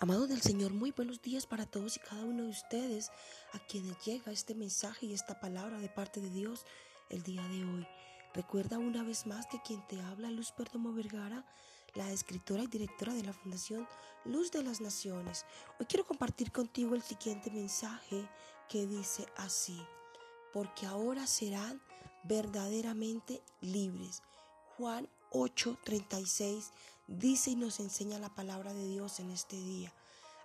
Amados del Señor, muy buenos días para todos y cada uno de ustedes a quienes llega este mensaje y esta palabra de parte de Dios el día de hoy. Recuerda una vez más que quien te habla, Luz Perdomo Vergara, la escritora y directora de la Fundación Luz de las Naciones. Hoy quiero compartir contigo el siguiente mensaje que dice así, porque ahora serán verdaderamente libres. Juan 8:36 dice y nos enseña la palabra de Dios en este día.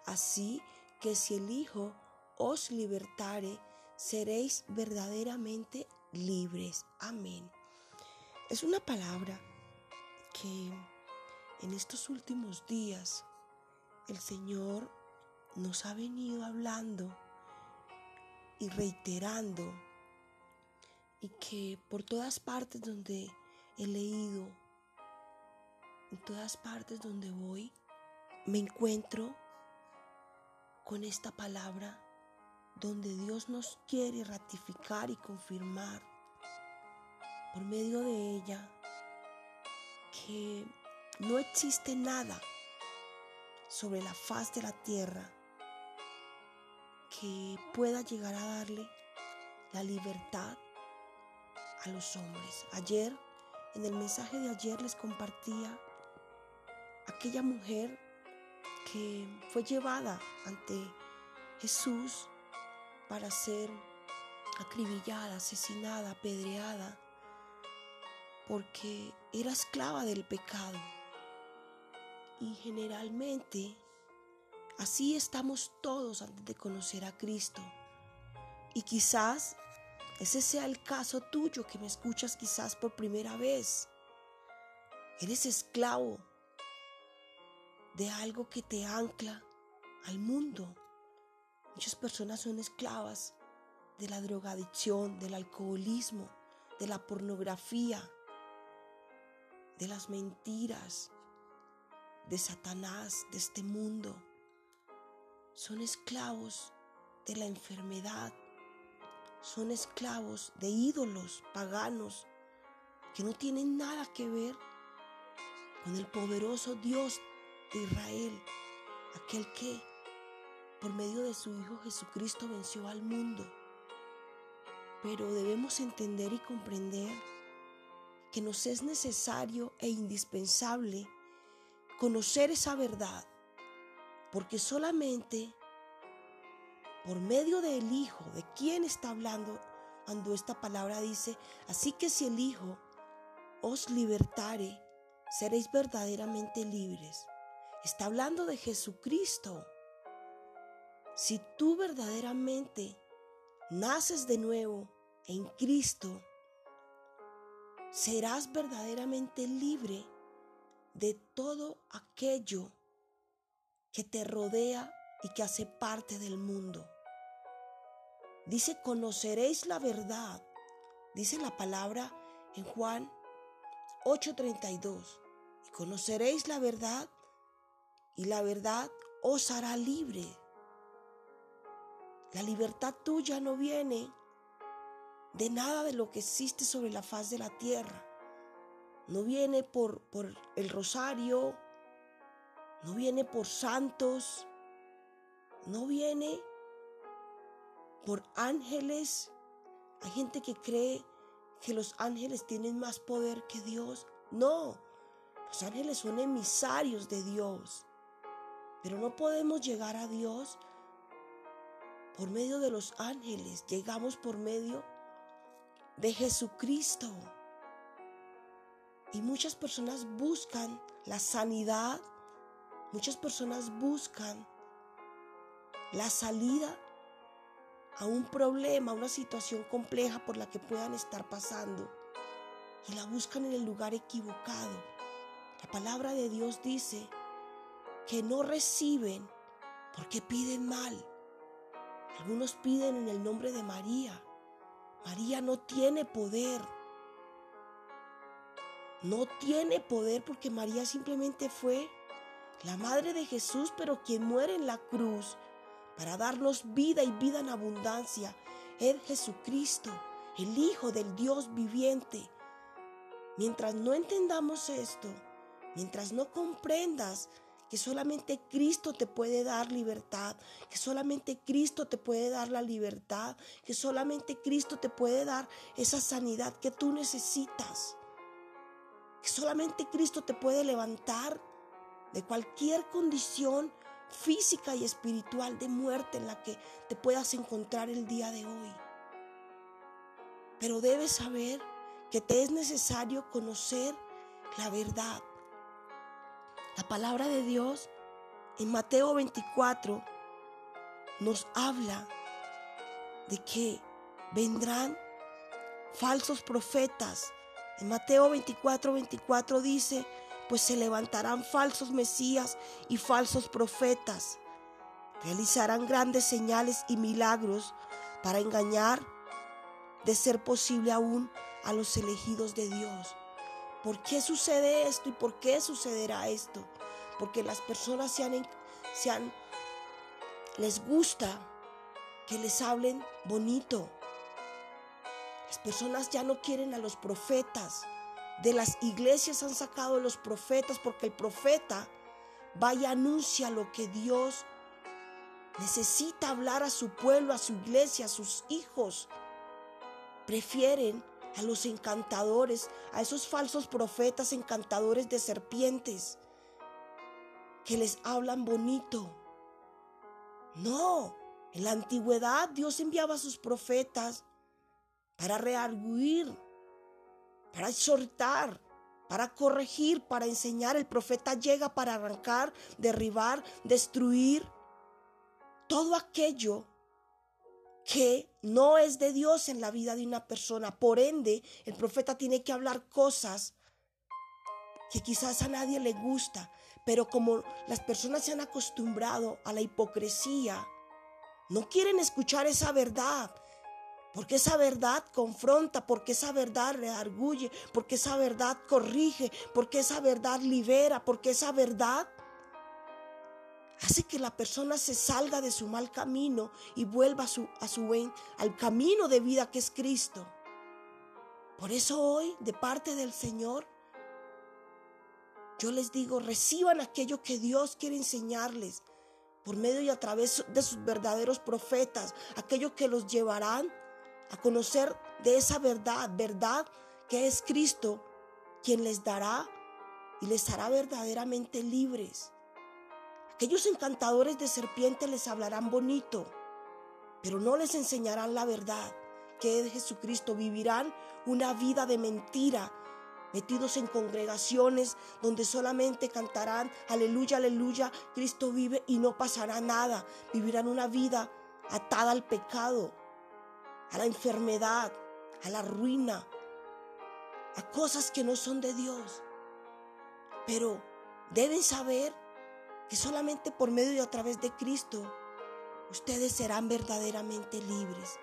Así que si el Hijo os libertare, seréis verdaderamente libres. Amén. Es una palabra que en estos últimos días el Señor nos ha venido hablando y reiterando y que por todas partes donde he leído en todas partes donde voy, me encuentro con esta palabra donde Dios nos quiere ratificar y confirmar por medio de ella que no existe nada sobre la faz de la tierra que pueda llegar a darle la libertad a los hombres. Ayer, en el mensaje de ayer les compartía aquella mujer que fue llevada ante Jesús para ser acribillada, asesinada, apedreada, porque era esclava del pecado. Y generalmente así estamos todos antes de conocer a Cristo. Y quizás ese sea el caso tuyo que me escuchas quizás por primera vez. Eres esclavo de algo que te ancla al mundo. Muchas personas son esclavas de la drogadicción, del alcoholismo, de la pornografía, de las mentiras, de Satanás, de este mundo. Son esclavos de la enfermedad. Son esclavos de ídolos paganos que no tienen nada que ver con el poderoso Dios Israel, aquel que por medio de su Hijo Jesucristo venció al mundo. Pero debemos entender y comprender que nos es necesario e indispensable conocer esa verdad, porque solamente por medio del Hijo, de quien está hablando cuando esta palabra dice, así que si el Hijo os libertare, seréis verdaderamente libres. Está hablando de Jesucristo. Si tú verdaderamente naces de nuevo en Cristo, serás verdaderamente libre de todo aquello que te rodea y que hace parte del mundo. Dice, conoceréis la verdad. Dice la palabra en Juan 8:32. Y conoceréis la verdad y la verdad os hará libre. La libertad tuya no viene de nada de lo que existe sobre la faz de la tierra. No viene por, por el rosario, no viene por santos, no viene por ángeles. Hay gente que cree que los ángeles tienen más poder que Dios. No, los ángeles son emisarios de Dios. Pero no podemos llegar a Dios por medio de los ángeles, llegamos por medio de Jesucristo. Y muchas personas buscan la sanidad, muchas personas buscan la salida a un problema, a una situación compleja por la que puedan estar pasando. Y la buscan en el lugar equivocado. La palabra de Dios dice que no reciben porque piden mal. Algunos piden en el nombre de María. María no tiene poder. No tiene poder porque María simplemente fue la madre de Jesús, pero quien muere en la cruz para darnos vida y vida en abundancia es Jesucristo, el Hijo del Dios viviente. Mientras no entendamos esto, mientras no comprendas que solamente Cristo te puede dar libertad, que solamente Cristo te puede dar la libertad, que solamente Cristo te puede dar esa sanidad que tú necesitas, que solamente Cristo te puede levantar de cualquier condición física y espiritual de muerte en la que te puedas encontrar el día de hoy. Pero debes saber que te es necesario conocer la verdad la palabra de Dios en Mateo 24 nos habla de que vendrán falsos profetas. En Mateo 24, 24 dice, pues se levantarán falsos mesías y falsos profetas. Realizarán grandes señales y milagros para engañar, de ser posible aún, a los elegidos de Dios. ¿Por qué sucede esto y por qué sucederá esto? Porque las personas se han, les gusta que les hablen bonito. Las personas ya no quieren a los profetas. De las iglesias han sacado a los profetas porque el profeta vaya anuncia lo que Dios necesita hablar a su pueblo, a su iglesia, a sus hijos. Prefieren a los encantadores, a esos falsos profetas encantadores de serpientes que les hablan bonito. No, en la antigüedad Dios enviaba a sus profetas para rearguir, para exhortar, para corregir, para enseñar. El profeta llega para arrancar, derribar, destruir todo aquello que no es de Dios en la vida de una persona. Por ende, el profeta tiene que hablar cosas que quizás a nadie le gusta, pero como las personas se han acostumbrado a la hipocresía, no quieren escuchar esa verdad. Porque esa verdad confronta, porque esa verdad reargulle, porque esa verdad corrige, porque esa verdad libera, porque esa verdad hace que la persona se salga de su mal camino y vuelva a su, a su buen, al camino de vida que es Cristo. Por eso hoy, de parte del Señor, yo les digo, reciban aquello que Dios quiere enseñarles por medio y a través de sus verdaderos profetas, aquello que los llevarán a conocer de esa verdad, verdad que es Cristo, quien les dará y les hará verdaderamente libres. Aquellos encantadores de serpiente les hablarán bonito, pero no les enseñarán la verdad, que es Jesucristo. Vivirán una vida de mentira, metidos en congregaciones donde solamente cantarán, aleluya, aleluya, Cristo vive y no pasará nada. Vivirán una vida atada al pecado, a la enfermedad, a la ruina, a cosas que no son de Dios. Pero deben saber solamente por medio y a través de Cristo ustedes serán verdaderamente libres.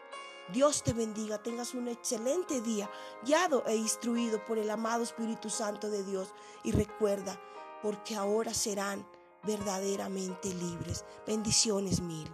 Dios te bendiga, tengas un excelente día, guiado e instruido por el amado Espíritu Santo de Dios. Y recuerda, porque ahora serán verdaderamente libres. Bendiciones mil.